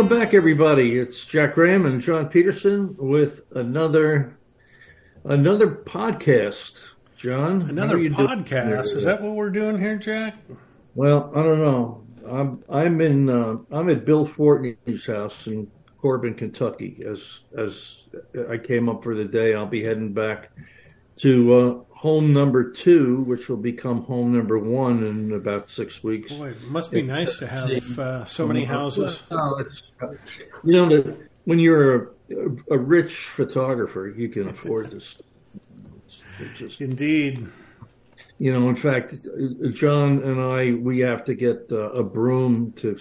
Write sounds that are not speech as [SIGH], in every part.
Welcome back, everybody. It's Jack Graham and John Peterson with another another podcast. John, another podcast. Is that what we're doing here, Jack? Well, I don't know. I'm I'm in uh, I'm at Bill Fortney's house in Corbin, Kentucky. As as I came up for the day, I'll be heading back to uh, home number two, which will become home number one in about six weeks. Boy, it must be nice to have [LAUGHS] uh, so many houses. You know, when you're a, a, rich photographer, you can afford this. Just, Indeed. You know, in fact, John and I, we have to get uh, a broom to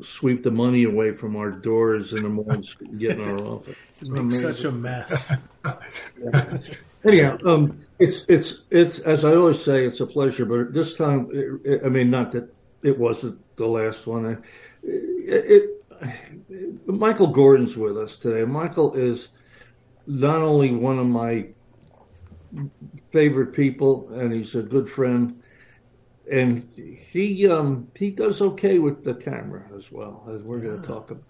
sweep the money away from our doors in the morning, get in our office. [LAUGHS] It's such a mess. yeah. [LAUGHS] Anyhow, um, it's it's it's as I always say, it's a pleasure. But this time, it, I mean, not that it wasn't the last one. It, it, [LAUGHS] Michael Gordon's with us today. Michael is not only one of my favorite people, and he's a good friend, and he um, he does okay with the camera as well, as we're going to talk about.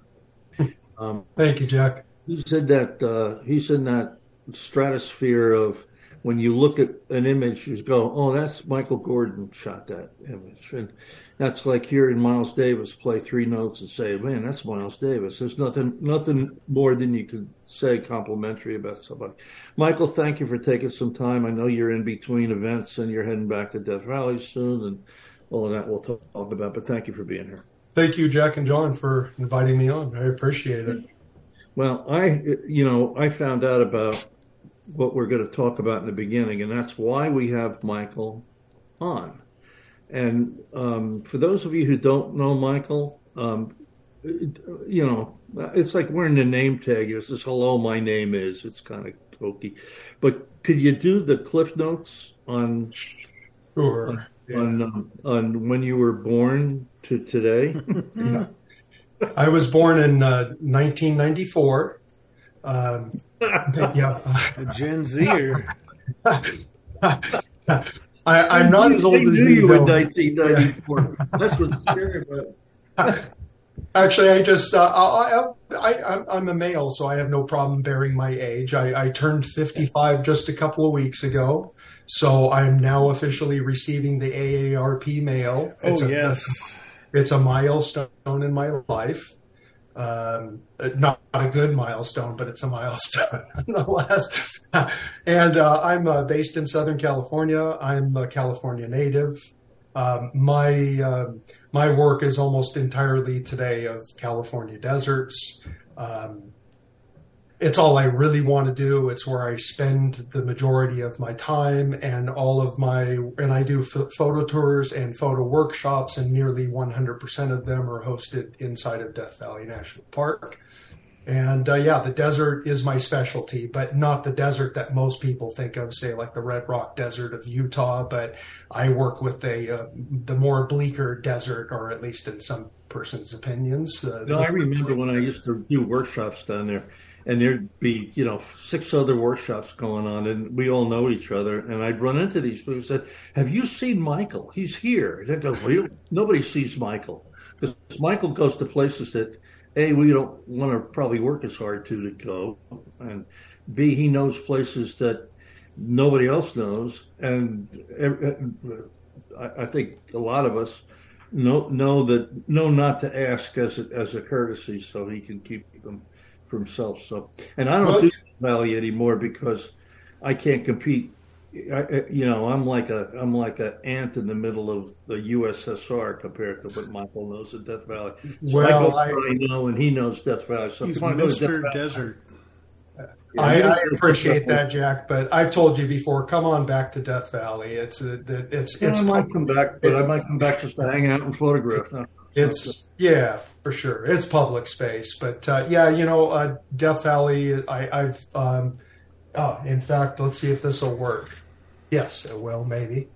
[LAUGHS] Um, Thank you, Jack. He said that uh, he's in that stratosphere of when you look at an image, you go, "Oh, that's Michael Gordon shot that image," and that's like hearing Miles Davis play three notes and say, "Man, that's Miles Davis." There's nothing, nothing more than you could say complimentary about somebody. Michael, thank you for taking some time. I know you're in between events and you're heading back to Death Valley soon, and all of that we'll talk about. But thank you for being here. Thank you, Jack and John, for inviting me on. I appreciate it. Well, I, you know, I found out about what we're going to talk about in the beginning, and that's why we have Michael on. And um, for those of you who don't know Michael, um, you know, it's like wearing a name tag. It says, hello, my name is. It's kind of hokey. But could you do the cliff notes on sure. on, yeah. on, um, on, when you were born to today? yeah. [LAUGHS] I was born in uh, 1994. Um, [LAUGHS] yeah, a Gen Zer. [LAUGHS] I, am not as old as you. you in 1994. That's what's scary about. [LAUGHS] Actually, I just uh, I, I, am a male, so I have no problem bearing my age. I, I turned 55 just a couple of weeks ago, so I'm now officially receiving the AARP mail. It's oh a, yes, it's a milestone in my life. Um, not a good milestone, but it's a milestone [LAUGHS] nonetheless. and uh, I'm uh, based in Southern California. I'm a California native. Um, my uh, my work is almost entirely today of California deserts. Um, it's all I really want to do. It's where I spend the majority of my time and all of my, and I do photo tours and photo workshops, and nearly 100% of them are hosted inside of Death Valley National Park. And uh, yeah, the desert is my specialty, but not the desert that most people think of, say like the Red Rock Desert of Utah. But I work with a uh, the more bleaker desert, or at least in some person's opinions. Uh, no, I remember when I used to do workshops down there and there'd be you know six other workshops going on, and we all know each other. And I'd run into these people and said, "Have you seen Michael? He's here." I go, "Nobody sees Michael because Michael goes to places that a we don't want to probably work as hard to to go, and b he knows places that nobody else knows, and I think a lot of us." know know that know not to ask as a, as a courtesy, so he can keep them for himself. So, and I don't well, do Valley anymore because I can't compete. I, you know, I'm like a I'm like an ant in the middle of the USSR compared to what Michael knows at Death Valley. So well, I, I, know, and he knows Death Valley. So he's Mr. Desert. I, I, appreciate that, Jack. But I've told you before. Come on back to Death Valley. It's a, it's it's. I might come back, but I might come back just to hang out and photograph. It's yeah, for sure. It's public space, but uh, yeah, you know, uh, Death Valley. I, have um, oh, in fact, let's see if this will work. Yes, it will, maybe.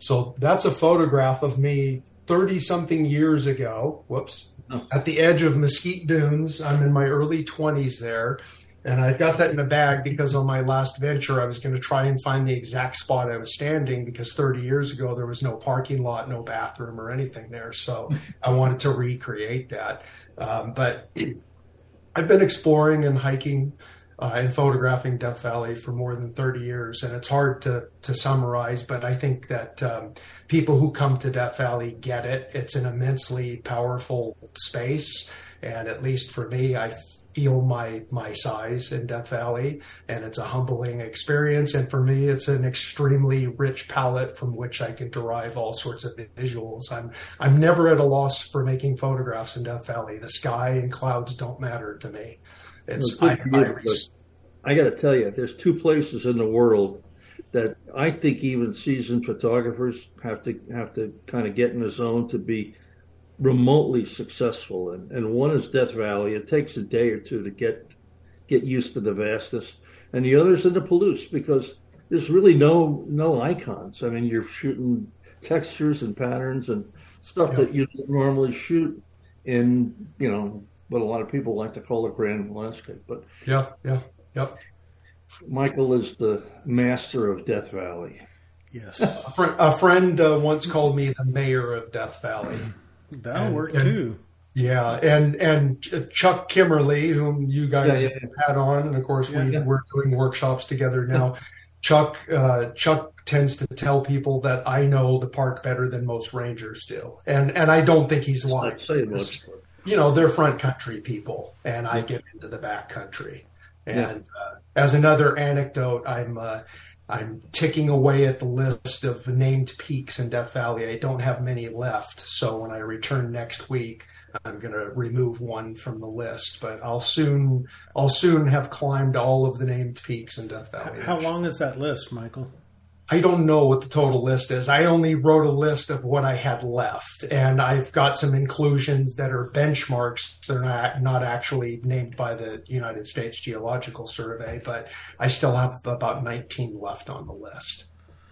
So that's a photograph of me thirty something years ago. Whoops, oh. at the edge of Mesquite Dunes. I'm in my early twenties there, And I've got that in a bag because on my last venture, I was going to try and find the exact spot I was standing because 30 years ago, there was no parking lot, no bathroom or anything there. So [LAUGHS] I wanted to recreate that. Um, but I've been exploring and hiking uh, and photographing Death Valley for more than 30 years, and it's hard to to summarize. But I think that um, people who come to Death Valley get it. It's an immensely powerful space, and at least for me, I feel my my size in Death Valley, and it's a humbling experience. And for me, it's an extremely rich palette from which I can derive all sorts of visuals. I'm I'm never at a loss for making photographs in Death Valley. The sky and clouds don't matter to me. It's I, I, I got to tell you, there's two places in the world that I think even seasoned photographers have to have to kind of get in the zone to be remotely successful. And, and one is Death Valley. It takes a day or two to get get used to the vastness. And the others is in the Palouse because there's really no no icons. I mean, you're shooting textures and patterns and stuff that you don't normally shoot in you know what a lot of people like to call a grand landscape. But yeah, yeah, yeah. Michael is the master of Death Valley. Yes. a, fr- a friend uh, once called me the mayor of Death Valley. That'll and, work and, too. Yeah, and and Chuck Kimmerer, whom you guys yeah, yeah, yeah. had on, and of course we we're doing workshops together now. Chuck uh, Chuck tends to tell people that I know the park better than most rangers do, and and I don't think he's lying you know, they're front country people, and I get into the back country. And yeah. uh, as another anecdote, I'm uh, I'm ticking away at the list of named peaks in Death Valley. I don't have many left, so when I return next week, I'm going to remove one from the list. But I'll soon I'll soon have climbed all of the named peaks in Death Valley. How long is that list, Michael? I don't know what the total list is. I only wrote a list of what I had left, and I've got some inclusions that are benchmarks. They're not not actually named by the United States Geological Survey, but I still have about 19 left on the list.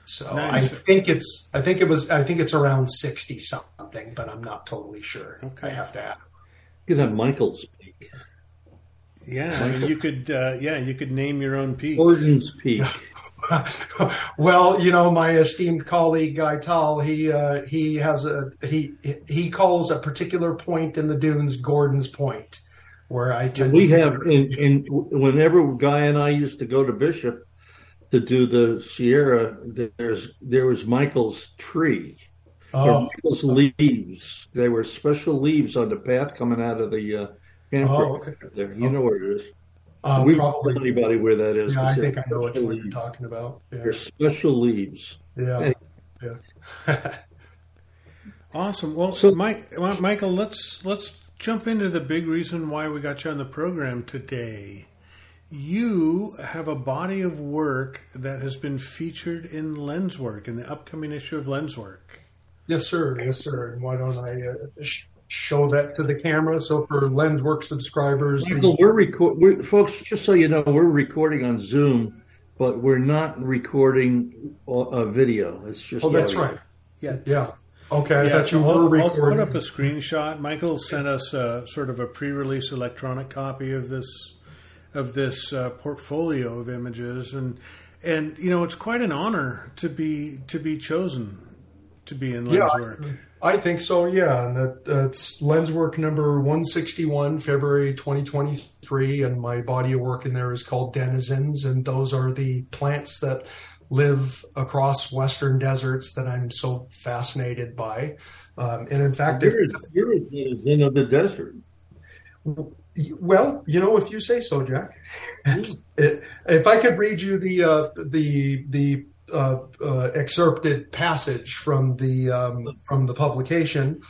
So nice. I think it's I think it was I think it's around 60 something, but I'm not totally sure. Okay. I have to add. You could have Michael's peak. Yeah, I mean, you could. Uh, yeah, you could name your own peak. Gordon's Peak. Well, you know, my esteemed colleague Guy Tal, he uh, he has a he he calls a particular point in the dunes Gordon's Point, where I tend. we have in, in whenever Guy and I used to go to Bishop to do the Sierra, there's there was Michael's tree. Oh. Michael's leaves. There were special leaves on the path coming out of the uh, oh, okay. there. You oh. know where it is. Uh, we probably anybody where that is. Yeah, I think I know what you're talking about. Yeah. They're special leaves. Yeah. yeah. [LAUGHS] awesome. Well, so Mike, Michael, let's let's jump into the big reason why we got you on the program today. You have a body of work that has been featured in Lenswork in the upcoming issue of Lenswork. Yes, sir. Yes, sir. And why don't I uh, show that to the camera. So for LensWork subscribers, Michael, we're recording, folks. Just so you know, we're recording on Zoom, but we're not recording a video. It's just oh, that's right. Yeah, yeah. Okay, I thought you were recording. I'll put up a screenshot. Michael sent us a, sort of a pre-release electronic copy of this of this uh, portfolio of images, and and you know it's quite an honor to be to be chosen to be in LensWork. Yeah, I think so, yeah. And that, that's Lenswork number 161, February 2023. And my body of work in there is called Denizens. And those are the plants that live across Western deserts that I'm so fascinated by. Um, and in fact, you're, if, you're a denizen of the desert. Well, you know, if you say so, Jack. [LAUGHS] It, if I could read you the uh, the the uh, uh, excerpted passage from the um, from the publication.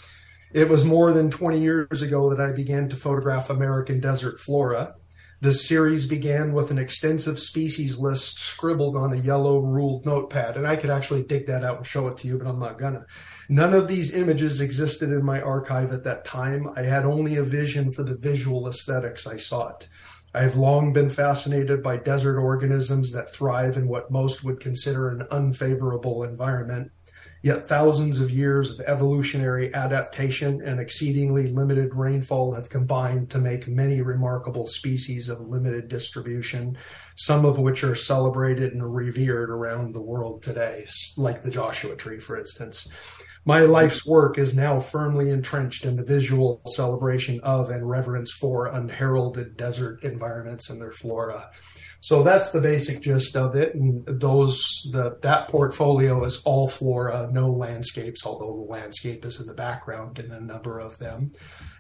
It was more than 20 years ago that I began to photograph American desert flora. This series began with an extensive species list scribbled on a yellow ruled notepad, and I could actually dig that out and show it to you, but I'm not gonna. None of these images existed in my archive at that time. I had only a vision for the visual aesthetics I sought. I have long been fascinated by desert organisms that thrive in what most would consider an unfavorable environment. Yet thousands of years of evolutionary adaptation and exceedingly limited rainfall have combined to make many remarkable species of limited distribution, some of which are celebrated and revered around the world today, like the Joshua tree, for instance. My life's work is now firmly entrenched in the visual celebration of and reverence for unheralded desert environments and their flora. So that's the basic gist of it. And those the, that portfolio is all flora, no landscapes, although the landscape is in the background in a number of them.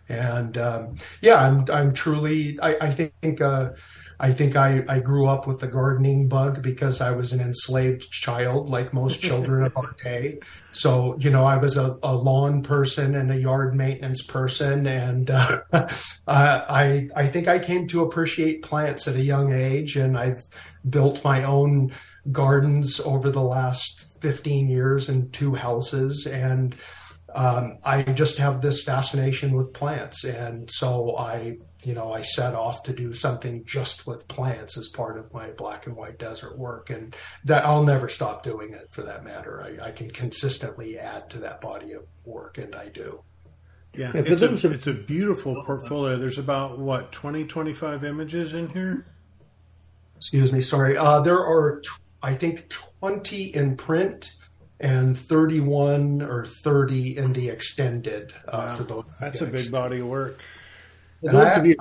And um, yeah, I'm I'm truly I, I think uh, I think I, I grew up with the gardening bug because I was an enslaved child, like most children of our day. So, you know, I was a, a lawn person and a yard maintenance person. And uh, [LAUGHS] I, I think I came to appreciate plants at a young age. And I've built my own gardens over the last 15 years in two houses. And um, I just have this fascination with plants. And so I you know, I set off to do something just with plants as part of my black and white desert work. And that I'll never stop doing it for that matter. I, I can consistently add to that body of work and I do. Yeah, it's a, it's a beautiful portfolio. There's about what 20, 25 images in here. Excuse me, sorry. Uh, there are, I think, twenty in print and thirty-one or thirty in the extended. Uh, wow. For those, that's a big body of work. I,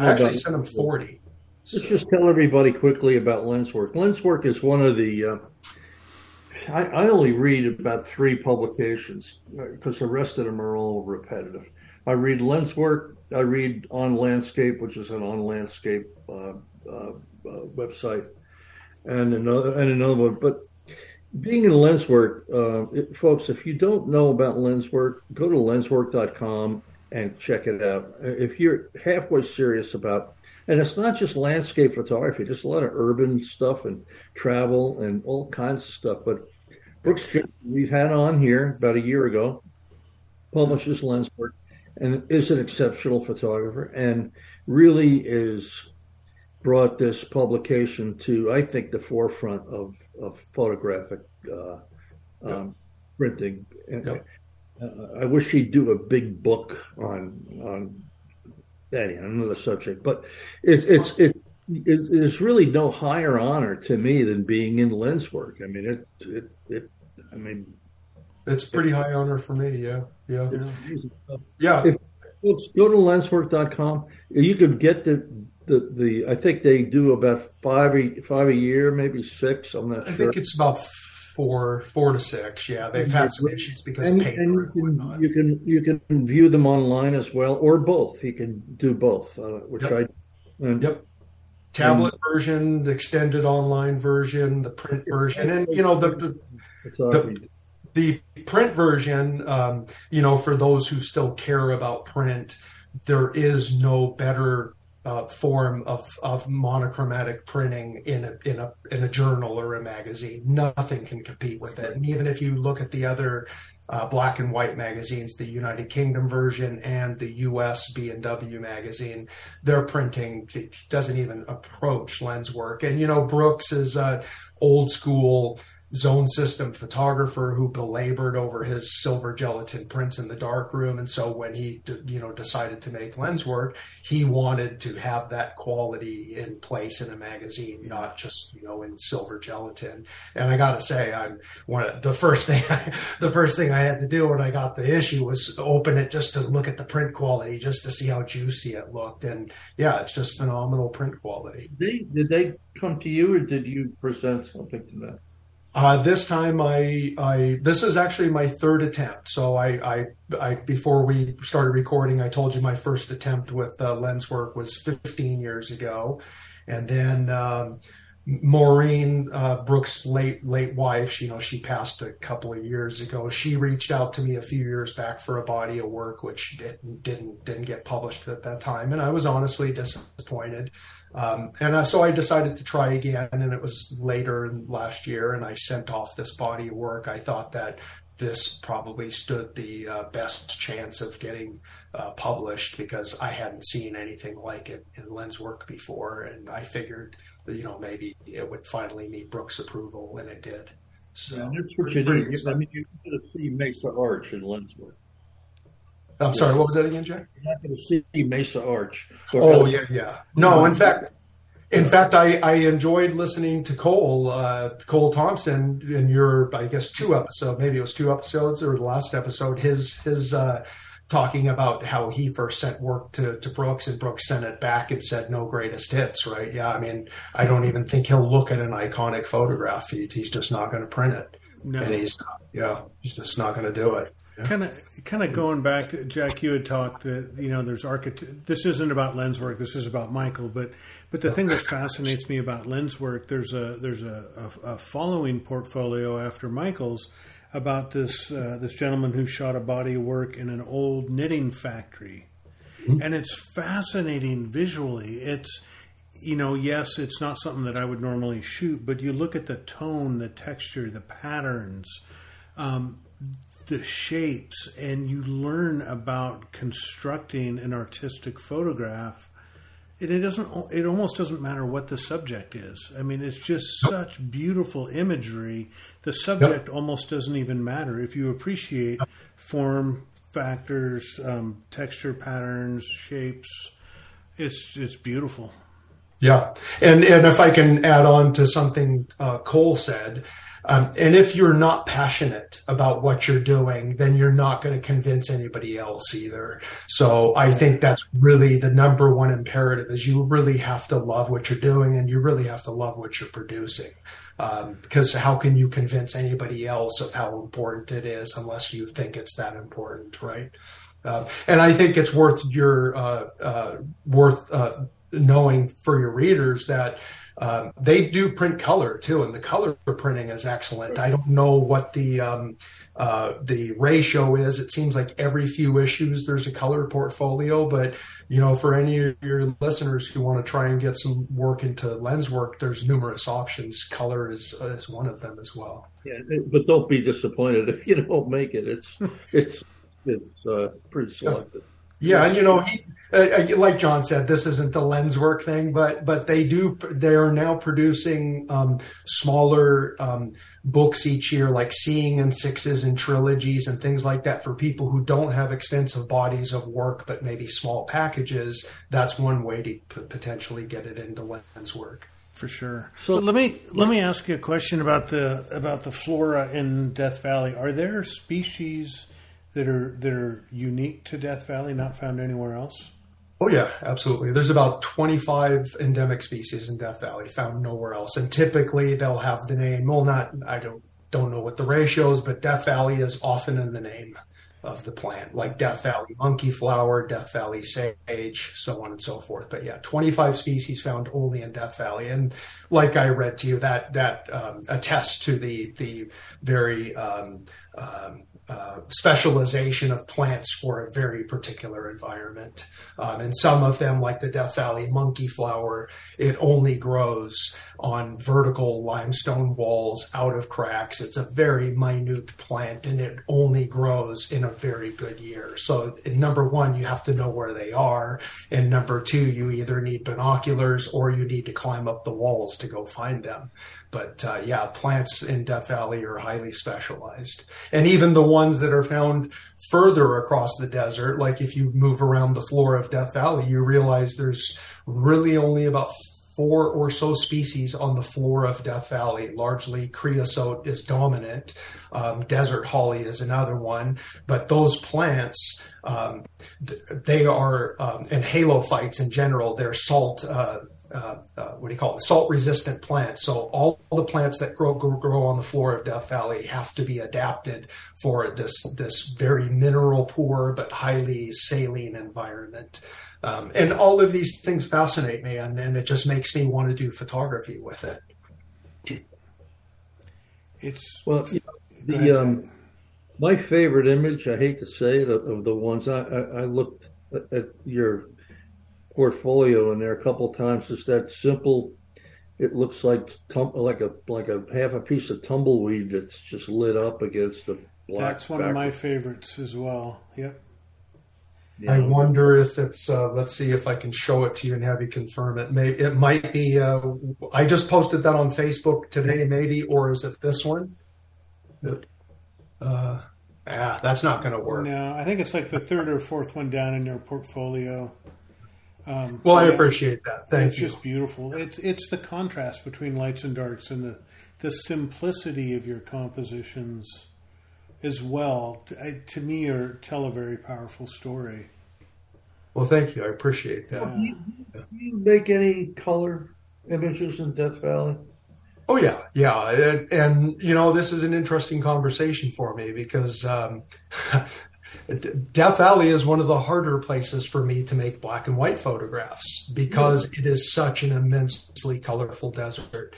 I, actually sent him 40. Let's just tell everybody quickly about Lenswork. Lenswork is one of the. Uh, I, I, only read about three publications because the rest of them are all repetitive. I read Lenswork. I read On Landscape, which is an on landscape uh, uh, uh, website, and another and another one. But being in Lenswork, uh, it, folks, if you don't know about Lenswork, go to lenswork.com and check it out. If you're halfway serious about, and it's not just landscape photography, there's a lot of urban stuff and travel and all kinds of stuff. But Brooks, we've had on here about a year ago, publishes Lenswork, and is an exceptional photographer and really is brought this publication to, I think, the forefront of, of photographic uh, um, printing. Yep. Uh, I wish he'd do a big book on on that another subject, but it's it's it, it's really no higher honor to me than being in Lenswork. I mean, it it, it I mean, it's pretty high honor for me. Yeah, yeah, yeah. yeah. If folks go to lenswork.com, you could get the the the. I think they do about five a, five a year, maybe six. I'm not I sure. think it's about four four to six. Yeah, they've had some issues because and, paper and you can, you can you can view them online as well, or both. You can do both, uh, which yep. I and, yep. Tablet version, the extended online version, the print version, and you know the the, the, the print version. Um, you know, for those who still care about print, there is no better uh, form of, of monochromatic printing in a, in a in a journal or a magazine. Nothing can compete with it. And even if you look at the other uh, black and white magazines, the United Kingdom version and the U.S. B and W magazine, their printing doesn't even approach lens work. And you know, Brooks is a old school zone system photographer who belabored over his silver gelatin prints in the darkroom. And so when he, you know, decided to make lens work he wanted to have that quality in place in a magazine, not just, you know, in silver gelatin. And I got to say, I'm one of the first [LAUGHS] thing, I, the first thing I had to do when I got the issue was open it just to look at the print quality, just to see how juicy it looked. And yeah, it's just phenomenal print quality. Did they, did they come to you or did you present something to them? Uh, this time I, I, this is actually my third attempt. So I, I, I, before we started recording, I told you my first attempt with uh, Lenswork was 15 years ago. And then, um, Maureen, uh, Brooks' late, late wife, she, you know, she passed a couple of years ago. She reached out to me a few years back for a body of work, which didn't, didn't, didn't get published at that time. And I was honestly disappointed. Um, and uh, so I decided to try again, and it was later last year, and I sent off this body of work. I thought that this probably stood the uh, best chance of getting uh, published because I hadn't seen anything like it in Lenswork before, and I figured, you know, maybe it would finally meet Brooks' approval, and it did. So yeah, that's what you do. I mean, you're going to see Mesa Arch in Lenswork. I'm sorry, what was that again, Jack? You're not going to see Mesa Arch. Oh yeah, yeah. No, in fact, in fact, I, I enjoyed listening to Cole uh, Cole Thompson in your I guess two episodes, maybe it was two episodes or the last episode. His his uh, talking about how he first sent work to, to Brooks and Brooks sent it back and said no greatest hits, right? Yeah, I mean, I don't even think he'll look at an iconic photograph. He, he's just not going to print it. No. And he's, yeah, he's just not going to do it. Kind of, kind of going back, to, Jack. You had talked that you know there's architect. This isn't about lens work. This is about Michael. But, but the thing that fascinates me about lens work, there's a there's a, a, a following portfolio after Michael's about this uh, this gentleman who shot a body of work in an old knitting factory, mm-hmm. and it's fascinating visually. It's you know, yes, it's not something that I would normally shoot, but you look at the tone, the texture, the patterns, um, the shapes, and you learn about constructing an artistic photograph it, it doesn't. It almost doesn't matter what the subject is. I mean, it's just such beautiful imagery. The subject yep. almost doesn't even matter if you appreciate form factors, um, texture patterns, shapes. It's it's beautiful. Yeah, and and if I can add on to something uh, Cole said, um, and if you're not passionate about what you're doing, then you're not going to convince anybody else either. So I think that's really the number one imperative is you really have to love what you're doing and you really have to love what you're producing. Um, because how can you convince anybody else of how important it is unless you think it's that important, right? Uh, and I think it's worth your uh, uh, worth uh, knowing for your readers that um, they do print color too, and the color printing is excellent. I don't know what the um, uh, the ratio is. It seems like every few issues there's a color portfolio, but you know, for any of your listeners who want to try and get some work into lens work, there's numerous options. Color is is one of them as well. Yeah, but don't be disappointed [LAUGHS] if you don't make it. It's it's it's uh, pretty selective. Yeah, and you know, he, like John said, this isn't the lens work thing, but but they do. They are now producing um, smaller um, books each year, like seeing and sixes and trilogies and things like that for people who don't have extensive bodies of work, but maybe small packages. That's one way to p- potentially get it into lens work. For sure. So but let me let me ask you a question about the about the flora in Death Valley. Are there species? that are that are unique to Death Valley, not found anywhere else? Oh yeah, absolutely. There's about 25 endemic species in Death Valley found nowhere else, and typically they'll have the name. Well, not I don't don't know what the ratio is, but Death Valley is often in the name of the plant, like Death Valley monkey flower, Death Valley sage, so on and so forth. But yeah, 25 species found only in Death Valley, and like I read to you, that that um, attests to the the very um, um, uh, specialization of plants for a very particular environment. Um, and some of them, like the Death Valley monkey flower, it only grows on vertical limestone walls out of cracks. It's a very minute plant and it only grows in a very good year. So, number one, you have to know where they are. And number two, you either need binoculars or you need to climb up the walls to go find them. But uh, yeah, plants in Death Valley are highly specialized. And even the ones that are found further across the desert, like if you move around the floor of Death Valley, you realize there's really only about four or so species on the floor of Death Valley. Largely creosote is dominant. Um, desert holly is another one. But those plants, um, they are, um, and halophytes in general, they're salt, uh, uh, uh, what do you call it, salt resistant plants. So all the plants that grow, grow, grow on the floor of Death Valley have to be adapted for this this very mineral poor but highly saline environment. Um, and all of these things fascinate me, and, and it just makes me want to do photography with it. It's well, you know, the um, my favorite image. I hate to say it of, of the ones I, I, I looked at your portfolio in there a couple times. Just that simple. It looks like tum- like a like a half a piece of tumbleweed that's just lit up against the black. That's one background. of my favorites as well. Yep. Yeah. I wonder if it's. Uh, let's see if I can show it to you and have you confirm it. Maybe it might be. Uh, I just posted that on Facebook today, maybe, or is it this one? Uh, yeah, that's not going to work. No, I think it's like the third or fourth one down in your portfolio. Um, well, I appreciate that. Thank it's you. It's just beautiful. It's it's the contrast between lights and darks and the the simplicity of your compositions as well. To, to me, or tell a very powerful story. Well, thank you. I appreciate that. Do you, do you make any color images in Death Valley? Oh yeah, yeah, and, and, you know this is an interesting conversation for me because um, [LAUGHS] Death Valley is one of the harder places for me to make black and white photographs because it is such an immensely colorful desert.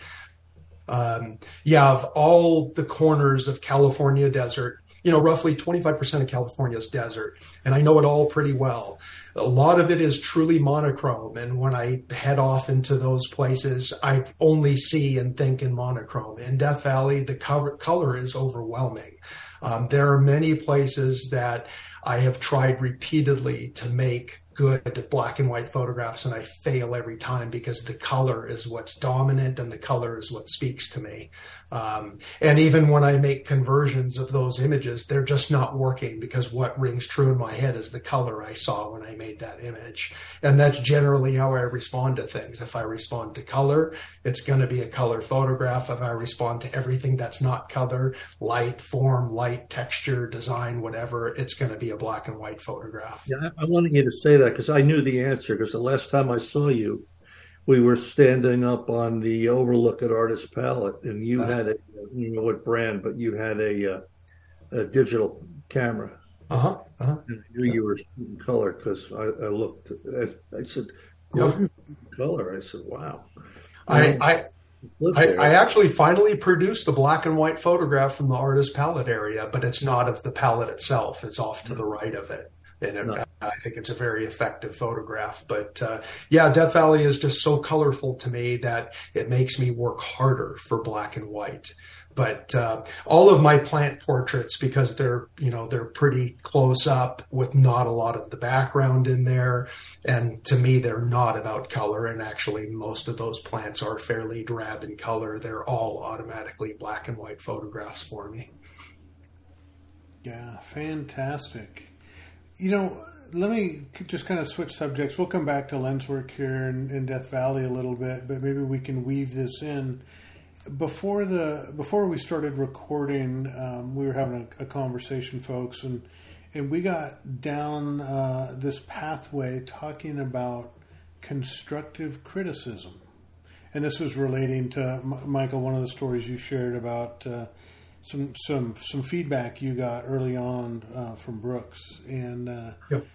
Um, yeah, of all the corners of California desert, you know, roughly 25% of California is desert, and I know it all pretty well a lot of it is truly monochrome. And when I head off into those places, I only see and think in monochrome. In Death Valley, the cover, color is overwhelming. Um, there are many places that I have tried repeatedly to make good black and white photographs and I fail every time because the color is what's dominant and the color is what speaks to me. Um, and even when I make conversions of those images, they're just not working because what rings true in my head is the color I saw when I made that image. And that's generally how I respond to things. If I respond to color, it's going to be a color photograph. If I respond to everything that's not color, light, form, light, texture, design, whatever, it's going to be a black and white photograph. Yeah, I wanted you to say that because I knew the answer because the last time I saw you, we were standing up on the overlook at Artist Palette, and you uh-huh. had a you know what brand, but you had a, uh, a digital camera. Uh huh. Uh-huh. And I knew you were in color because I, I, looked. I, I said, color." I said, "Wow." I, I I, I, actually finally produced a black and white photograph from the artist palette area, but it's not of the palette itself. It's off to the right of it and it, no. I think it's a very effective photograph. But uh, yeah, Death Valley is just so colorful to me that it makes me work harder for black and white. But uh, all of my plant portraits, because they're you know they're pretty close up with not a lot of the background in there, and to me they're not about color. And actually, most of those plants are fairly drab in color. They're all automatically black and white photographs for me. Yeah, fantastic. You know, let me just kind of switch subjects. We'll come back to lens work here in, in Death Valley a little bit, but maybe we can weave this in. Before the before we started recording, um, we were having a, a, conversation, folks, and and we got down uh, this pathway talking about constructive criticism, and this was relating to M- Michael, one of the stories you shared about. Uh, some some some feedback you got early on uh, from Brooks, and uh, yep.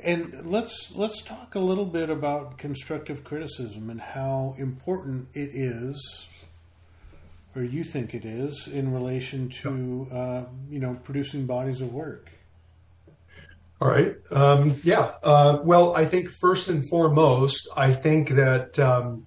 And let's let's talk a little bit about constructive criticism and how important it is, or you think it is, in relation to uh, you know producing bodies of work. All right. Um, yeah. Uh, well, I think first and foremost, I think that um,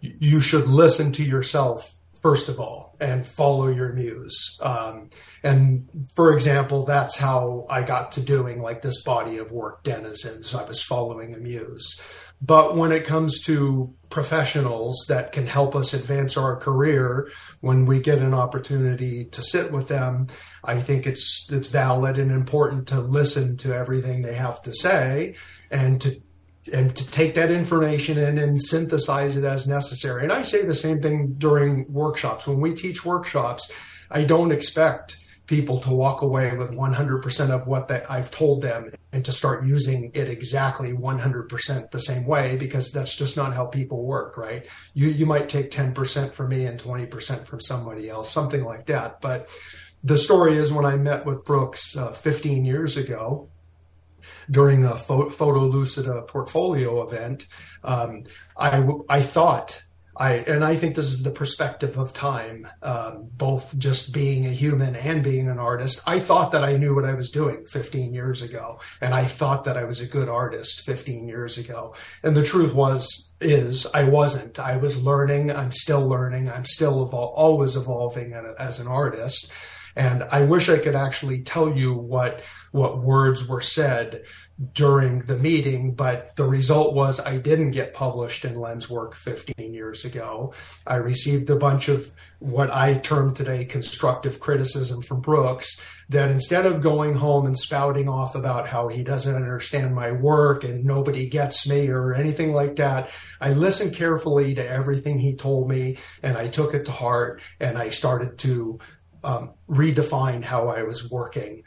you should listen to yourself first of all and follow your muse. Um, and for example, that's how I got to doing like this body of work, Denizens. I was following a muse. But when it comes to professionals that can help us advance our career, when we get an opportunity to sit with them, I think it's it's valid and important to listen to everything they have to say and to and to take that information in and synthesize it as necessary. And I say the same thing during workshops. When we teach workshops, I don't expect people to walk away with 100% of what they, I've told them and to start using it exactly 100% the same way because that's just not how people work, right? You you might take 10% from me and 20% from somebody else, something like that. But the story is when I met with Brooks uh, 15 years ago, during a Photolucida portfolio event, um, I, I thought I, and I think this is the perspective of time, um, both just being a human and being an artist. I thought that I knew what I was doing 15 years ago, and I thought that I was a good artist 15 years ago. And the truth was, is I wasn't. I was learning. I'm still learning. I'm still evol- always evolving as an artist. And I wish I could actually tell you what what words were said during the meeting, but the result was I didn't get published in Lenswork 15 years ago. I received a bunch of what I term today constructive criticism from Brooks that instead of going home and spouting off about how he doesn't understand my work and nobody gets me or anything like that, I listened carefully to everything he told me and I took it to heart and I started to um, redefine how I was working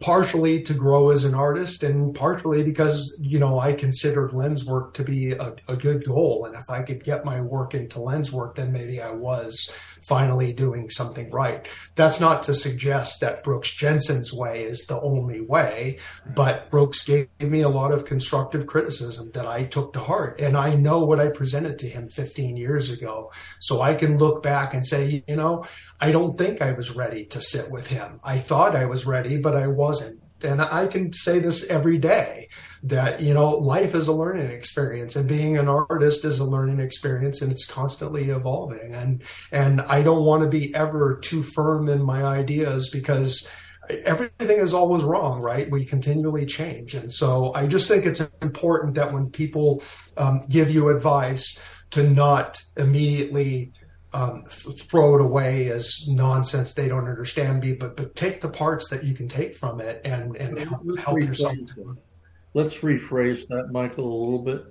partially to grow as an artist and partially because you know i considered lens work to be a, a, good goal. And if i could get my work into lens work then maybe i was finally doing something right. That's not to suggest that brooks jensen's way is the only way but brooks gave me a lot of constructive criticism that i took to heart. And i know what i presented to him 15 years ago. So i can look back and say you know I don't think I was ready to sit with him. I thought I was ready, but I wasn't. And I can say this every day that, you know, life is a learning experience and being an artist is a learning experience and it's constantly evolving. And, and I don't want to be ever too firm in my ideas because everything is always wrong, right? We continually change. And so I just think it's important that when people um, give you advice to not immediately um, throw it away as nonsense they don't understand me, but but take the parts that you can take from it and and help, help yourself. Let's rephrase that, Michael, a little bit.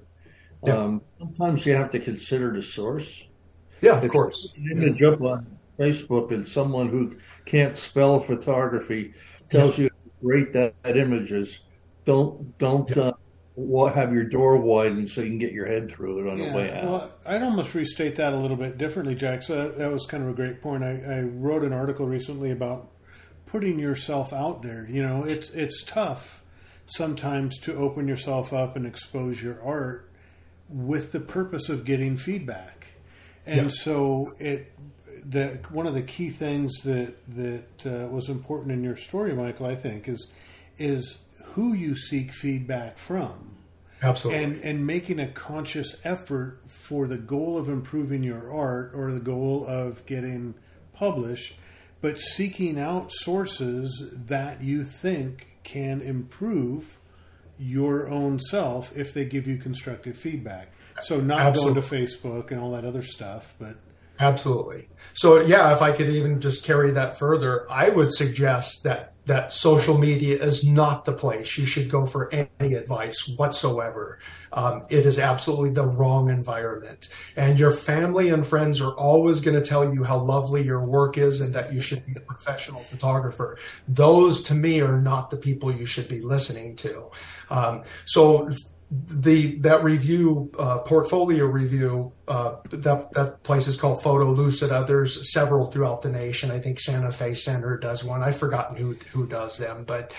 Yeah. Um, sometimes you have to consider the source. Yeah, of if course. You yeah. up on Facebook and someone who can't spell photography tells yeah. you how great that, that image is. Don't don't yeah. uh, have your door widened so you can get your head through it on yeah, the way out. Well, I'd almost restate that a little bit differently, Jack. So that, that was kind of a great point. I, I, wrote an article recently about putting yourself out there. You know, it's it's tough sometimes to open yourself up and expose your art with the purpose of getting feedback. And yeah. so it the one of the key things that that uh, was important in your story, Michael, I think, is is who you seek feedback from. Absolutely. And and making a conscious effort for the goal of improving your art or the goal of getting published, but seeking out sources that you think can improve your own self if they give you constructive feedback. So not Absolutely. going to Facebook and all that other stuff, but Absolutely. So yeah, if I could even just carry that further, I would suggest that that social media is not the place you should go for any advice whatsoever. Um, it is absolutely the wrong environment. And your family and friends are always going to tell you how lovely your work is and that you should be a professional photographer. Those to me are not the people you should be listening to. Um, so the that review uh, portfolio review uh, that that place is called Photo Lucida. There's several throughout the nation. I think Santa Fe Center does one. I've forgotten who who does them, but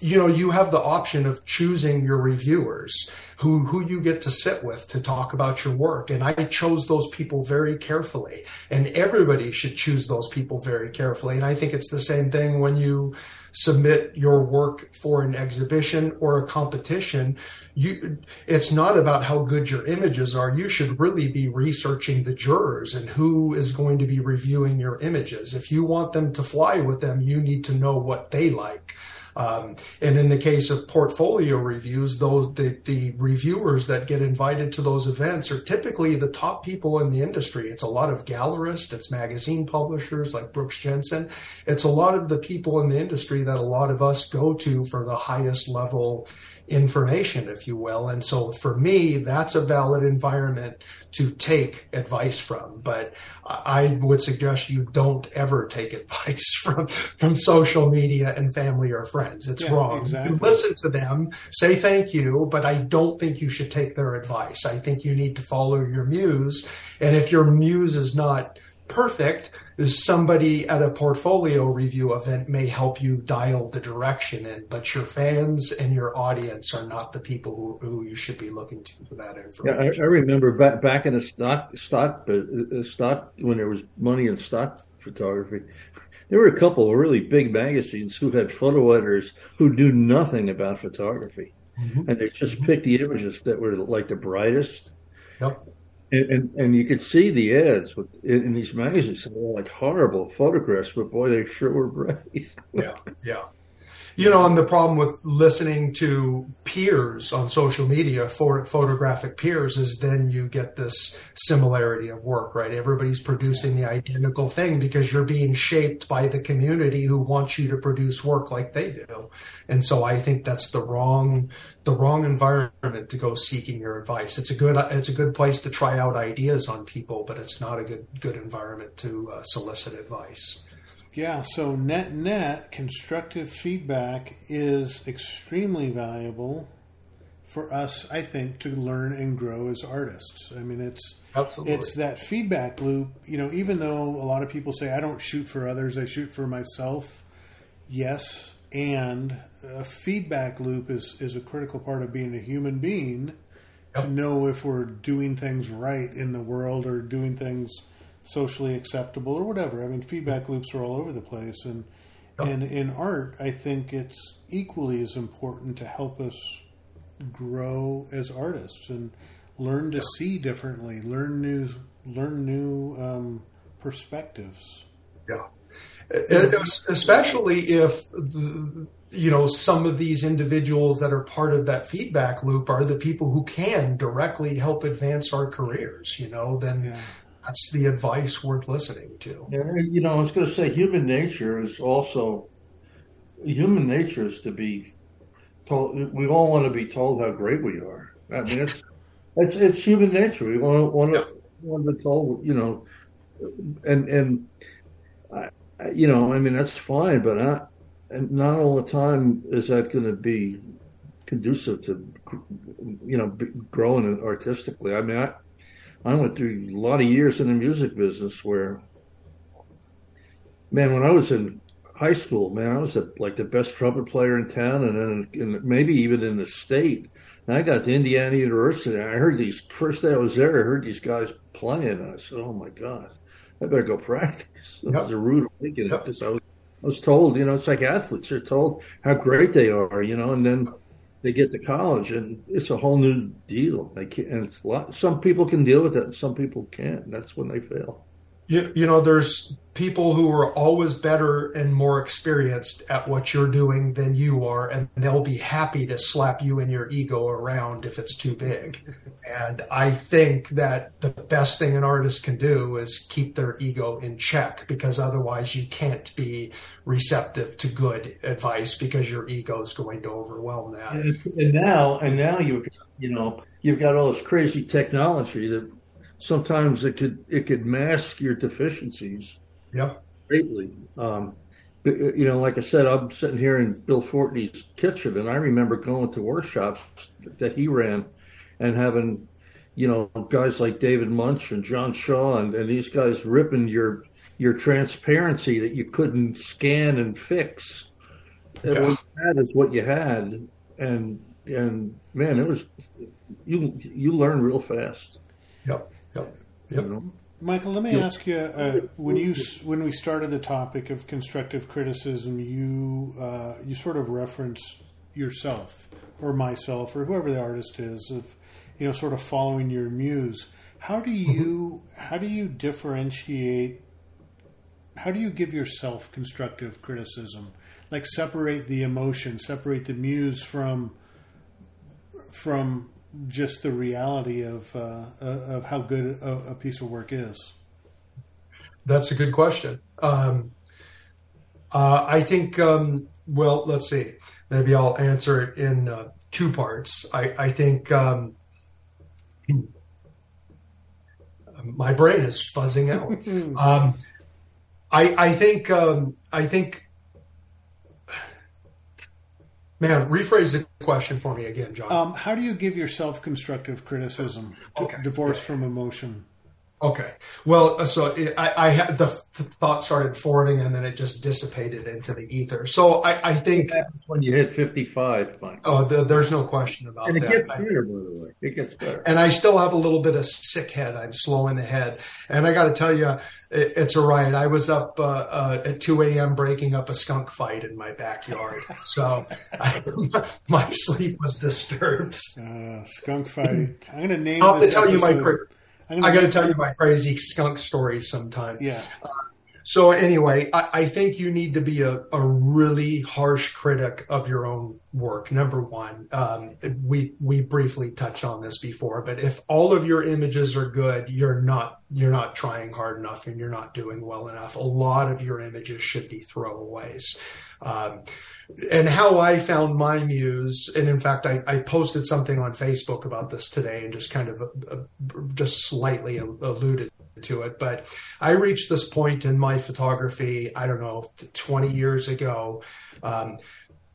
you know you have the option of choosing your reviewers who who you get to sit with to talk about your work and i chose those people very carefully and everybody should choose those people very carefully and i think it's the same thing when you submit your work for an exhibition or a competition, you, it's not about how good your images are. You should really be researching the jurors and who is going to be reviewing your images. If you want them to fly with them, you need to know what they like. Um, and in the case of portfolio reviews, those the, the reviewers that get invited to those events are typically the top people in the industry. It's a lot of gallerists, it's magazine publishers like Brooks Jensen. It's a lot of the people in the industry that a lot of us go to for the highest level information, if you will. And so for me, that's a valid environment to take advice from. But I would suggest you don't ever take [LAUGHS] advice from, from social media and family or friends. It's yeah, wrong. Exactly. You listen to them, say thank you, but I don't think you should take their advice. I think you need to follow your muse. And if your muse is not perfect, somebody at a portfolio review event may help you dial the direction in, but your fans and your audience are not the people who, who you should be looking to for that information. Yeah, I, I remember back back in the stock stock uh, stock when there was money in stock photography. There were a couple of really big magazines who had photo editors who knew nothing about photography, mm-hmm. and they just picked the images that were like the brightest. Yep And, and, and you could see the ads with in, in these magazines. They were like horrible photographs, but boy, they sure were [LAUGHS] great. yeah, yeah you know, and the problem with listening to peers on social media, for photographic peers, is then you get this similarity of work, right? Everybody's producing the identical thing because you're being shaped by the community who wants you to produce work like they do. And so I think that's the wrong, the wrong environment to go seeking your advice. It's a good, it's a good place to try out ideas on people, but it's not a good, good environment to uh, solicit advice. Yeah, so net net constructive feedback is extremely valuable for us, I think, to learn and grow as artists. I mean, it's Absolutely. it's that feedback loop. You know, even though a lot of people say I don't shoot for others, I shoot for myself. Yes, and a feedback loop is is a critical part of being a human being yep. to know if we're doing things right in the world or doing things socially acceptable or whatever. I mean, feedback loops are all over the place, and yep. and in art, I think it's equally as important to help us grow as artists and learn to yep. see differently, learn new learn new um, perspectives. Yeah, especially if the, you know some of these individuals that are part of that feedback loop are the people who can directly help advance our careers you know then yeah that's the advice worth listening to. Yeah, you know, I was going to say human nature is also human nature is to be told. We all want to be told how great we are. I mean, it's it's it's human nature. We want to want to, yeah. want to be told, you know, and and I, you know, I mean, that's fine, but I, and not all the time is that going to be conducive to you know growing artistically. I mean, I I went through a lot of years in the music business where, man, when I was in high school, man, I was a, like the best trumpet player in town, and then in, maybe even in the state. And I got to Indiana University, and I heard these first day I was there. I heard these guys playing. And I said, "Oh my god, I better go [LAUGHS] practice." It yep. was a rude awakening yep. because I was I was told, you know, it's like athletes are told how great they are, you know, and then they get to college and it's a whole new deal. They can and it's a lot. Some people can deal with it, and some people can't. And that's when they fail. You, you know, there's people who are always better and more experienced at what you're doing than you are, and they'll be happy to slap you and your ego around if it's too big. [LAUGHS] And I think that the best thing an artist can do is keep their ego in check because otherwise you can't be receptive to good advice because your ego is going to overwhelm that. And, and now, and now you you know you've got all this crazy technology that sometimes it could it could mask your deficiencies. Yep. Greatly. Um, but, you know, like I said, I'm sitting here in Bill Fortney's kitchen, and I remember going to workshops that he ran, and having, you know, guys like David Muench and John Shaw and, and these guys ripping your your transparency that you couldn't scan and fix. Yeah. And what you had is what you had, and and man, it was you you learn real fast. Yep. Yep. Yep. You know? Michael, let me yep. ask you: uh, when you when we started the topic of constructive criticism, you uh, you sort of reference yourself or myself or whoever the artist is of you know sort of following your muse. How do mm-hmm. you how do you differentiate? How do you give yourself constructive criticism? Like separate the emotion, separate the muse from from just the reality of uh, uh, of how good a, a, piece of work is? That's a good question. Um, uh, I think. Um, well, let's see. Maybe I'll answer it in uh, two parts. I, I think um, [CLEARS THROAT] my brain is fuzzing out. [LAUGHS] Um, I, I think. Um, I think Man, rephrase the question for me again, John. Um, how do you give yourself constructive criticism? Okay. Divorce from emotion. Okay. Well, uh, so I, I had the, the, thought started forming and then it just dissipated into the ether. So I, I think that's when you hit 55. Mike. Oh, the, there's no question about and it that. gets better, by the way. It gets better. And I still have a little bit of sick head. I'm slow in the head. And I got to tell you, it, it's a riot. I was up uh, uh, at 2 a.m. breaking up a skunk fight in my backyard. so [LAUGHS] I, my sleep was disturbed. Uh, skunk fight. I'm going to name I'll have to tell episode. you my. I got to tell you my crazy skunk stories sometime. Yeah. Uh, so anyway, I, I, think you need to be a, a, really harsh critic of your own work. Number one, um, we we briefly touched on this before, but if all of your images are good, you're not you're not trying hard enough and you're not doing well enough. A lot of your images should be throwaways. Um, and how I found my muse, and in fact, I, I, posted something on Facebook about this today, and just kind of uh, just slightly alluded to it. But I reached this point in my photography, I don't know, 20 years ago, um,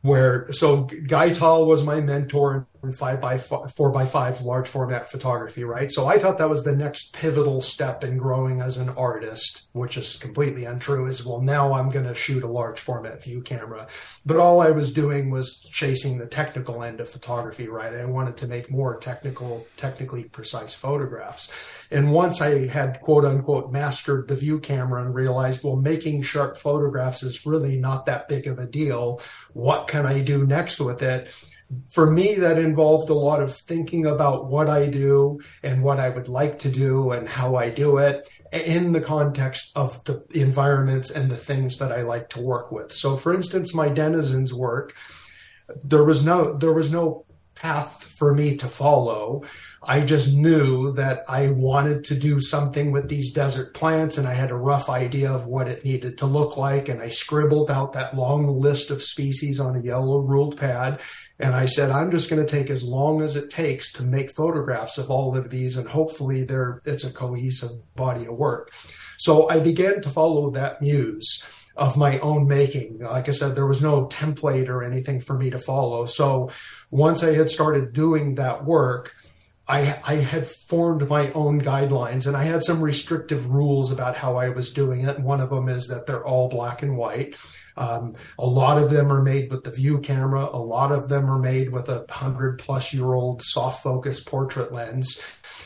where so Guy Tal was my mentor five by four by five large format photography, right? So I thought that was the next pivotal step in growing as an artist, which is completely untrue. Is well, now I'm going to shoot a large format view camera, but all I was doing was chasing the technical end of photography, right? I wanted to make more technical, technically precise photographs. And once I had quote unquote mastered the view camera and realized, well, making sharp photographs is really not that big of a deal. What can I do next with it? For me, that involved a lot of thinking about what I do and what I would like to do and how I do it in the context of the environments and the things that I like to work with. So, for instance, my denizens work, there was no there was no path for me to follow. I just knew that I wanted to do something with these desert plants and I had a rough idea of what it needed to look like. And I scribbled out that long list of species on a yellow ruled pad. And I said, I'm just going to take as long as it takes to make photographs of all of these. And hopefully there, it's a cohesive body of work. So I began to follow that muse of my own making. Like I said, there was no template or anything for me to follow. So once I had started doing that work, I, I, had formed my own guidelines and I had some restrictive rules about how I was doing it. One of them is that they're all black and white. Um, a lot of them are made with the view camera. A lot of them are made with a hundred plus year old soft focus portrait lens.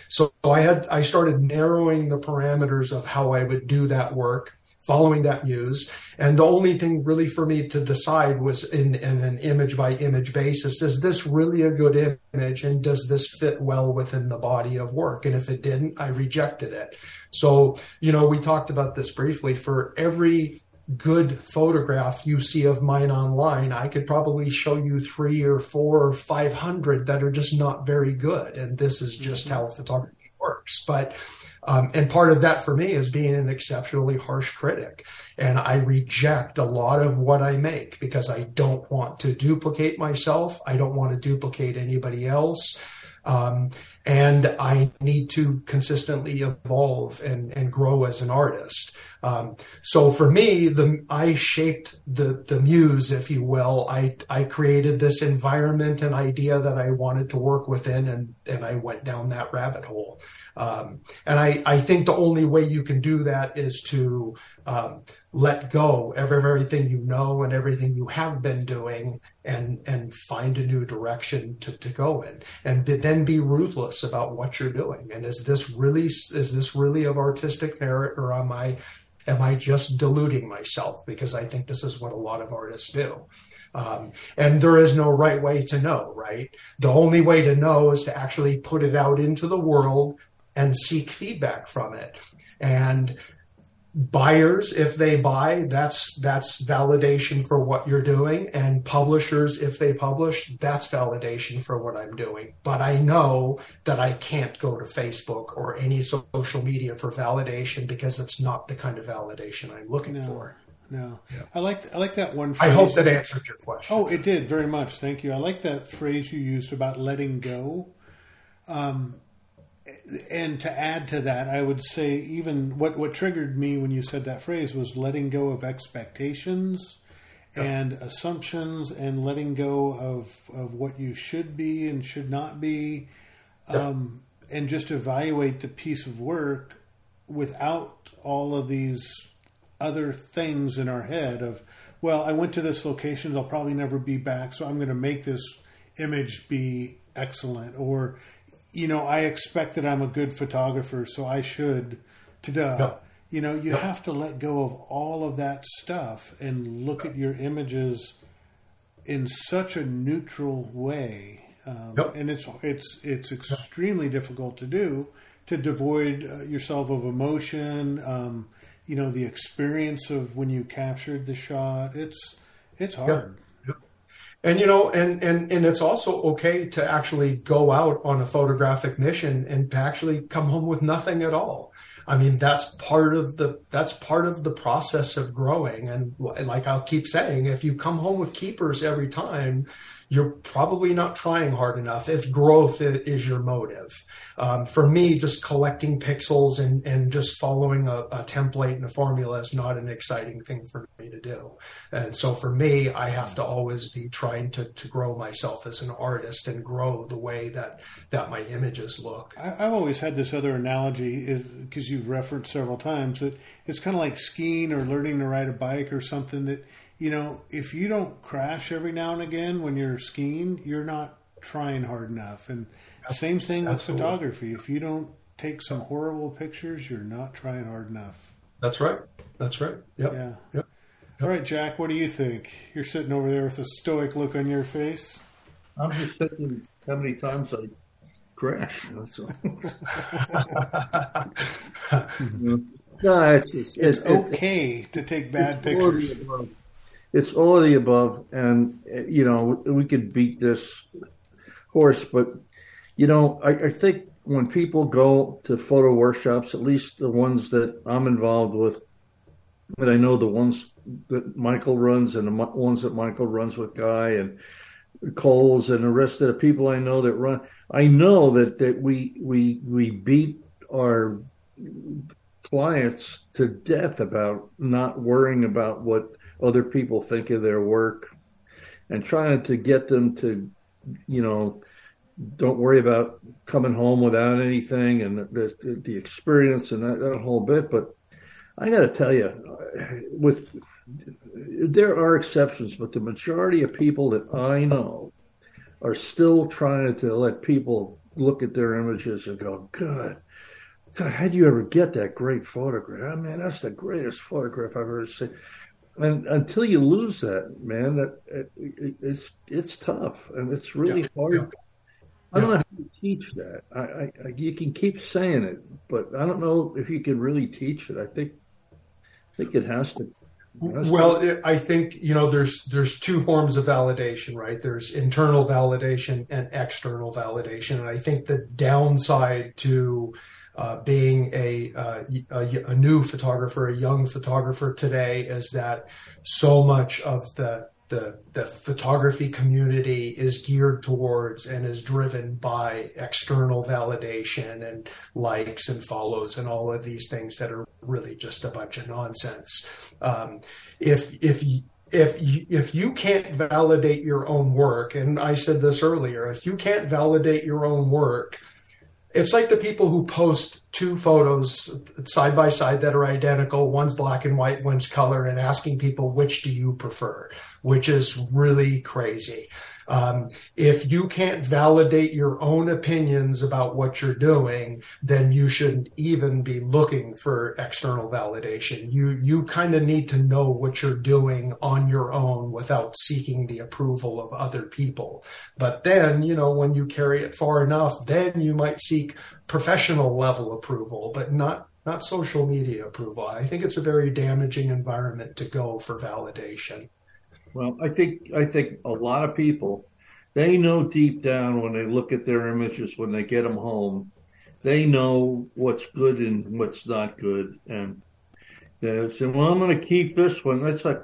So I had, I started narrowing the parameters of how I would do that work following that muse. And the only thing really for me to decide was in, in, an image by image basis is this really a good image and does this fit well within the body of work? And if it didn't, I rejected it. So, you know, we talked about this briefly. For every good photograph you see of mine online, I could probably show you three or four or 500 that are just not very good. And this is just mm-hmm. how photography works. But um, and part of that for me is being an exceptionally harsh critic. And I reject a lot of what I make because I don't want to duplicate myself. I don't want to duplicate anybody else. Um, and I need to consistently evolve and, and grow as an artist. Um, so for me, the I shaped the the muse, if you will. I I created this environment and idea that I wanted to work within, and and I went down that rabbit hole. Um, and I, I think the only way you can do that is to um, let go of everything you know and everything you have been doing and and find a new direction to, to go in and then be ruthless about what you're doing and is this really is this really of artistic merit or am I am I just deluding myself because I think this is what a lot of artists do um, and there is no right way to know, right? The only way to know is to actually put it out into the world, and seek feedback from it. And buyers, if they buy, that's that's validation for what you're doing. And publishers, if they publish, that's validation for what I'm doing. But I know that I can't go to Facebook or any social media for validation because it's not the kind of validation I'm looking no. for. No, yeah. I like I like that one. I hope that answered your question. Oh, it did very much. Thank you. I like that phrase you used about letting go. Um, and to add to that, I would say even what what triggered me when you said that phrase was letting go of expectations yep. and assumptions, and letting go of of what you should be and should not be, yep. um, and just evaluate the piece of work without all of these other things in our head of well, I went to this location, I'll probably never be back, so I'm going to make this image be excellent or you know, I expect that I'm a good photographer, so I should. Ta-da. Yep. You know, you yep. have to let go of all of that stuff and look at your images in such a neutral way. Um. And it's it's it's extremely difficult to do to devoid uh, yourself of emotion. Um, you know, the experience of when you captured the shot. It's it's hard. And you know, and and and it's also okay to actually go out on a photographic mission and to actually come home with nothing at all. I mean, that's part of the that's part of the process of growing. And like I'll keep saying, if you come home with keepers every time, you're probably not trying hard enough if growth is your motive. Um, for me, just collecting pixels and, and just following a, a, template and a formula is not an exciting thing for me to do. And so for me, I have to always be trying to, to grow myself as an artist and grow the way that, that my images look. I, have always had this other analogy because you've referenced several times that it's kind of like skiing or learning to ride a bike or something that you know, if you don't crash every now and again when you're skiing, you're not trying hard enough. And same thing with photography. If you don't take some horrible pictures, you're not trying hard enough. That's right. That's right. Yep. Yeah. Yep. All right, Jack, what do you think? You're sitting over there with a stoic look on your face. I'm just thinking how many times I crash. That's all. [LAUGHS] [LAUGHS] no, it's, it's, it's, it's okay to take bad pictures it's all of the above, and you know we could beat this horse, but you know I, I think when people go to photo workshops, at least the ones that I'm involved with, but I know the ones that Michael runs and the ones that Michael runs with Guy and Coles and the rest of the people I know that run. I know that, that we we we beat our clients to death about not worrying about what other people think of their work and trying to get them to, you know, don't worry about coming home without anything and the, the, the experience and that, that, whole bit. But I got to tell you, with there are exceptions, but the majority of people that I know are still trying to let people look at their images and go, "God, God, how do you ever get that great photograph? I mean, that's the greatest photograph I've ever seen." And until you lose that, man, that it, it, it's it's tough and it's really yeah, hard. Yeah. I don't know how to teach that. I, I, I, you can keep saying it, but I don't know if you can really teach it. I think I think it has to. well, it, I think you know there's there's two forms of validation, right? There's internal validation and external validation, and I think the downside to uh, being a, uh, a, a new photographer, a young photographer today, is that so much of the the the photography community is geared towards and is driven by external validation and likes and follows and all of these things that are really just a bunch of nonsense. Um, if if if if you can't validate your own work, and I said this earlier, if you can't validate your own work, it's like the people who post two photos side by side that are identical. One's black and white, one's color, and asking people which do you prefer, which is really crazy. Um, if you can't validate your own opinions about what you're doing, then you shouldn't even be looking for external validation. You you kind of need to know what you're doing on your own without seeking the approval of other people. But then, you know, when you carry it far enough, then you might seek professional level approval, but not not social media approval. I think it's a very damaging environment to go for validation. Well, I think I think a lot of people they know deep down when they look at their images when they get them home, they know what's good and what's not good, and they say, "Well, I'm going to keep this one." That's like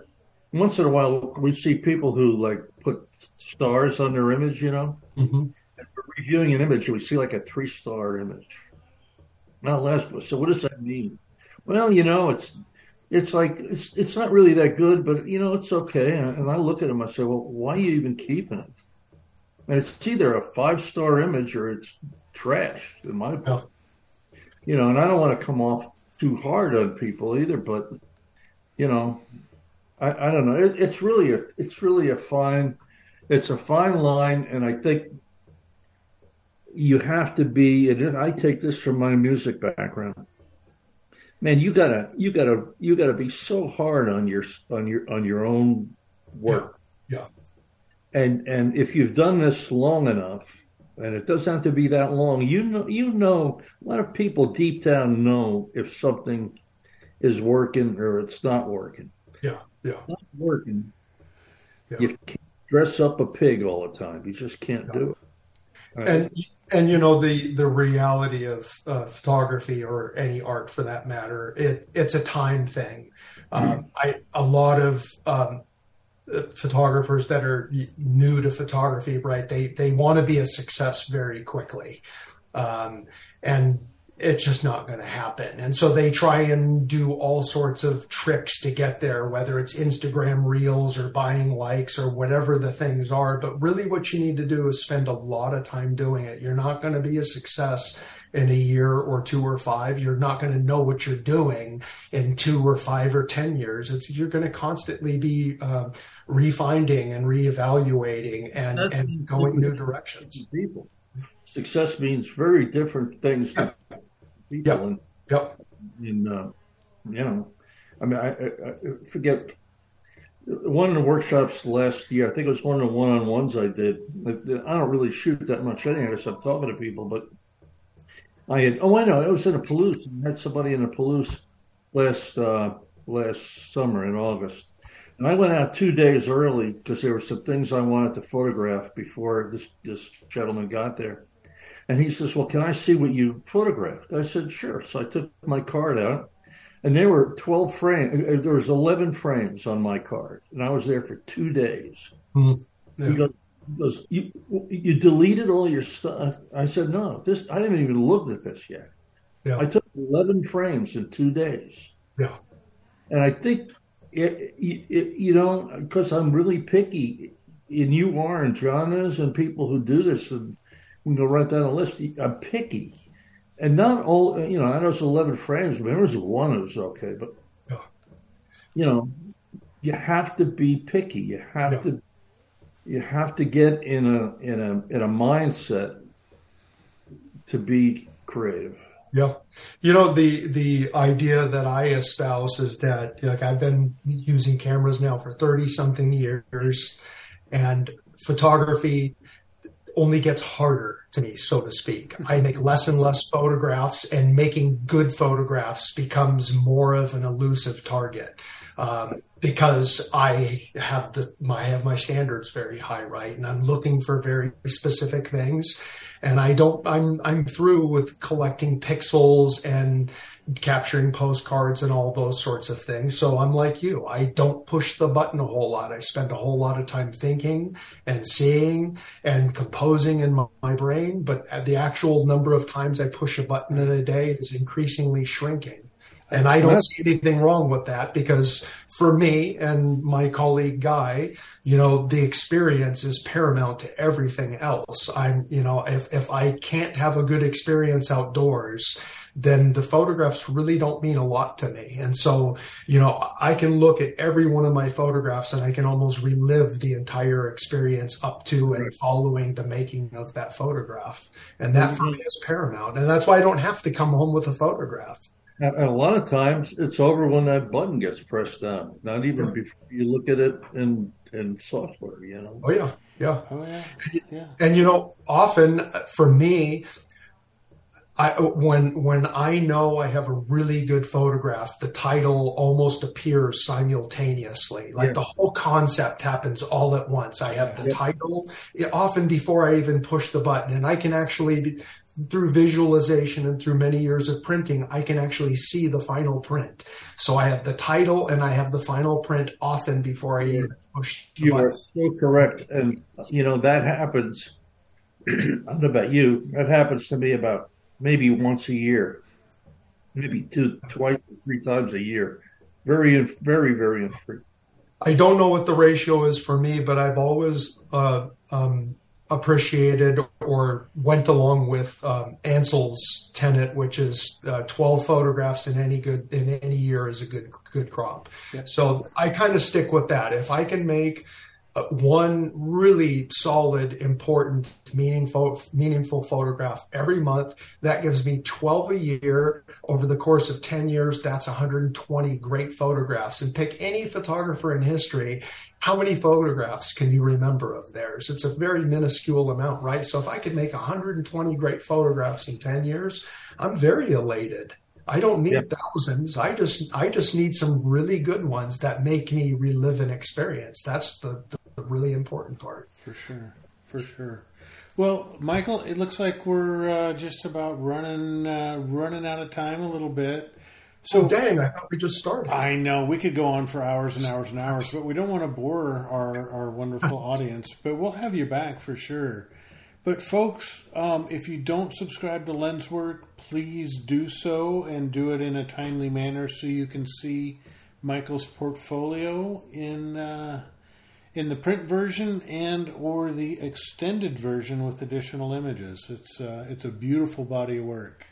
once in a while we see people who like put stars on their image, you know. Mm-hmm. reviewing an image, we see like a three star image. Not less, so what does that mean? Well, you know, it's it's like it's it's not really that good, but you know it's okay. And I look at them, I say, well, why are you even keeping it? And it's either a five star image or it's trash, in my opinion. You know, and I don't want to come off too hard on people either, but you know, I, I don't know. It, it's really a it's really a fine it's a fine line, and I think you have to be. And I take this from my music background man, you gotta you gotta you gotta be so hard on your on your on your own work. Yeah. yeah. And and if you've done this long enough, and it doesn't have to be that long. You know, you know, a lot of people deep down know if something is working or it's not working. Yeah, yeah, not working. Yeah. You can't dress up a pig all the time. You just can't yeah. do it. Right. And and you know the the reality of uh, photography or any art for that matter, it it's a time thing. Um, mm-hmm. I a lot of um, photographers that are new to photography, right? They they want to be a success very quickly, um, and it's just not going to happen. And so they try and do all sorts of tricks to get there, whether it's Instagram reels or buying likes or whatever the things are. But really, what you need to do is spend a lot of time doing it. You're not going to be a success in a year or two or five. You're not going to know what you're doing in two or five or 10 years. It's, you're going to constantly be uh, refinding and reevaluating and, and going new directions. People. Success means very different things to people. Yep. And, yep. and uh, you know, I mean, I, I, I forget one of the workshops last year, I think it was one of the one-on-ones I did. I don't really shoot that much anyway, so I'm talking to people, but I had, oh, I know, I was in a Palouse. I met somebody in a Palouse last, uh, last summer in August. And I went out two days early because there were some things I wanted to photograph before this, this gentleman got there. And he says, well, can I see what you photographed? I said, sure. So I took my card out and there were 12 frames. Uh, there was 11 frames on my card and I was there for two days. Mm-hmm. Yeah. He goes, goes, you, you deleted all your stuff. I said, no, this, I haven't even looked at this yet. Yeah. I took 11 frames in two days. Yeah. And I think, it, it, you know, because I'm really picky, and you are, and John is, and people who do this, and we can go right down the list. I'm picky. And not all, you know, I know it's 11 frames, but there was one was okay. But, you know, you have to be picky. You have yeah. to you have to get in a in a in a mindset to be creative. Yeah. You know, the the idea that I espouse is that like I've been using cameras now for 30 something years and photography only gets harder to me, so to speak. I make less and less photographs, and making good photographs becomes more of an elusive target. Um, because I have the I have my standards very high, right? And I'm looking for very specific things. And I don't I'm I'm through with collecting pixels and capturing postcards and all those sorts of things. So I'm like you. I don't push the button a whole lot. I spend a whole lot of time thinking and seeing and composing in my, my brain, but the actual number of times I push a button in a day is increasingly shrinking. And I don't see anything wrong with that because for me and my colleague Guy, you know, the experience is paramount to everything else. I'm, you know, if, if I can't have a good experience outdoors, then the photographs really don't mean a lot to me. And so, you know, I can look at every one of my photographs and I can almost relive the entire experience up to and following the making of that photograph. And that for me is paramount. And that's why I don't have to come home with a photograph. And a lot of times it's over when that button gets pressed down, not even yeah. before you look at it in, in software, you know? Oh, yeah. Yeah. Oh, yeah. yeah. And, you know, often for me, I, when when I know I have a really good photograph, the title almost appears simultaneously. Like yeah. the whole concept happens all at once. I have the yeah. title often before I even push the button, and I can actually through visualization and through many years of printing, I can actually see the final print. So I have the title and I have the final print often before I even push. you button. are so correct, and you know that happens. [CLEARS THROAT] I don't know about you. That happens to me about maybe once a year, maybe two, twice, three times a year. Very, very, very infrequent. I don't know what the ratio is for me, but I've always uh, um, appreciated or went along with um, Ansel's tenet, which is uh, 12 photographs in any good in any year is a good good crop. Yeah. So I kind of stick with that. If I can make one really solid, important, meaningful, meaningful photograph every month. That gives me 12 a year. Over the course of 10 years, that's 120 great photographs. And pick any photographer in history. How many photographs can you remember of theirs? It's a very minuscule amount, right? So if I could make 120 great photographs in 10 years, I'm very elated. I don't need thousands. I just I just need some really good ones that make me relive an experience. That's the, the the really important part. For sure, for sure. Well, Michael, it looks like we're uh, just about running uh, running out of time a little bit. So oh, dang, I thought we just started. I know we could go on for hours and hours and hours, but we don't want to bore our our wonderful [LAUGHS] audience. But we'll have you back for sure. But folks, um, if you don't subscribe to Lenswork, please do so and do it in a timely manner so you can see Michael's portfolio in uh, in the print version and or the extended version with additional images. It's uh, it's a beautiful body of work.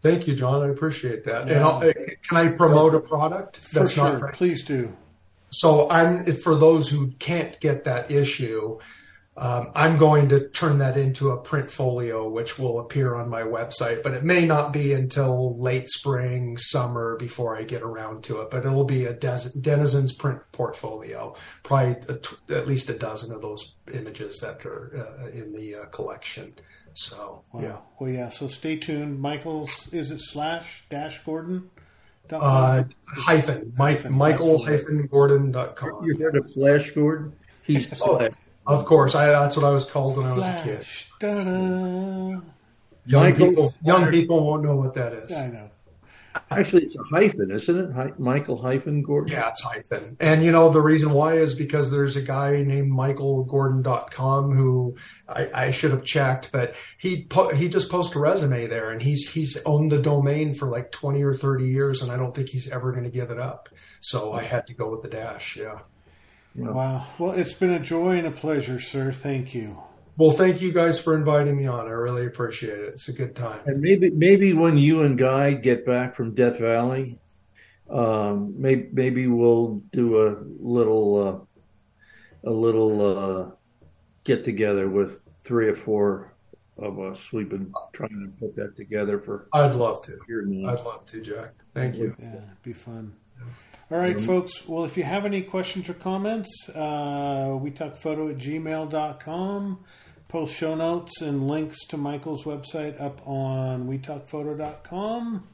Thank you, John. I appreciate that. Yeah. And can I promote a product? That's for sure. Not, Please do. So I'm for those who can't get that issue. Um, I'm going to turn that into a print folio, which will appear on my website, but it may not be until late spring, summer before I get around to it. But it'll be a dozen Denizens print portfolio, probably a, at least a dozen of those images that are uh, in the uh, collection. So, wow. yeah. Well, yeah. So stay tuned. Michael's, is it slash dash Gordon? Uh, hyphen, Mike, Michael hyphen Gordon.com. You heard of Flash Gordon? He's oh, of course, I, that's what I was called when I was a kid. Ta-da. Young Michael, people, young people won't know what that is. I know. Actually, it's a hyphen, isn't it? Hi- Michael hyphen Gordon. Yeah, it's hyphen. And you know the reason why is because there's a guy named MichaelGordon.com who I, I should have checked, but he po- he just posted a resume there, and he's he's owned the domain for like 20 or 30 years, and I don't think he's ever going to give it up. So I had to go with the dash. Yeah. Wow. Well, it's been a joy and a pleasure, sir. Thank you. Well, thank you guys for inviting me on. I really appreciate it. It's a good time. And maybe maybe when you and Guy get back from Death Valley, um, maybe maybe we'll do a little uh, a little uh, get together with three or four of us. We've been trying to put that together for. I'd love to. I'd love to, Jack. Thank you. Yeah, be fun. All right, mm-hmm. folks. Well, if you have any questions or comments, uh, we talk photo at gmail.com. Post show notes and links to Michael's website up on wetalkphoto.com.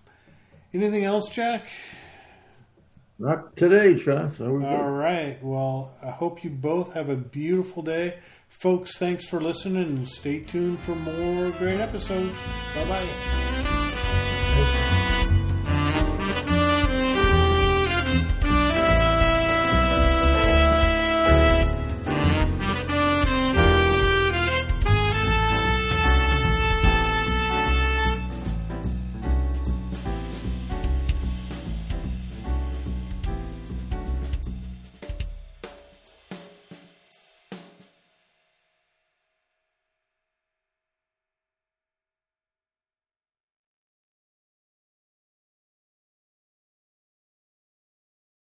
Anything else, Jack? Not today, Chuck. So All right. Well, I hope you both have a beautiful day. Folks, thanks for listening and stay tuned for more great episodes. Bye bye.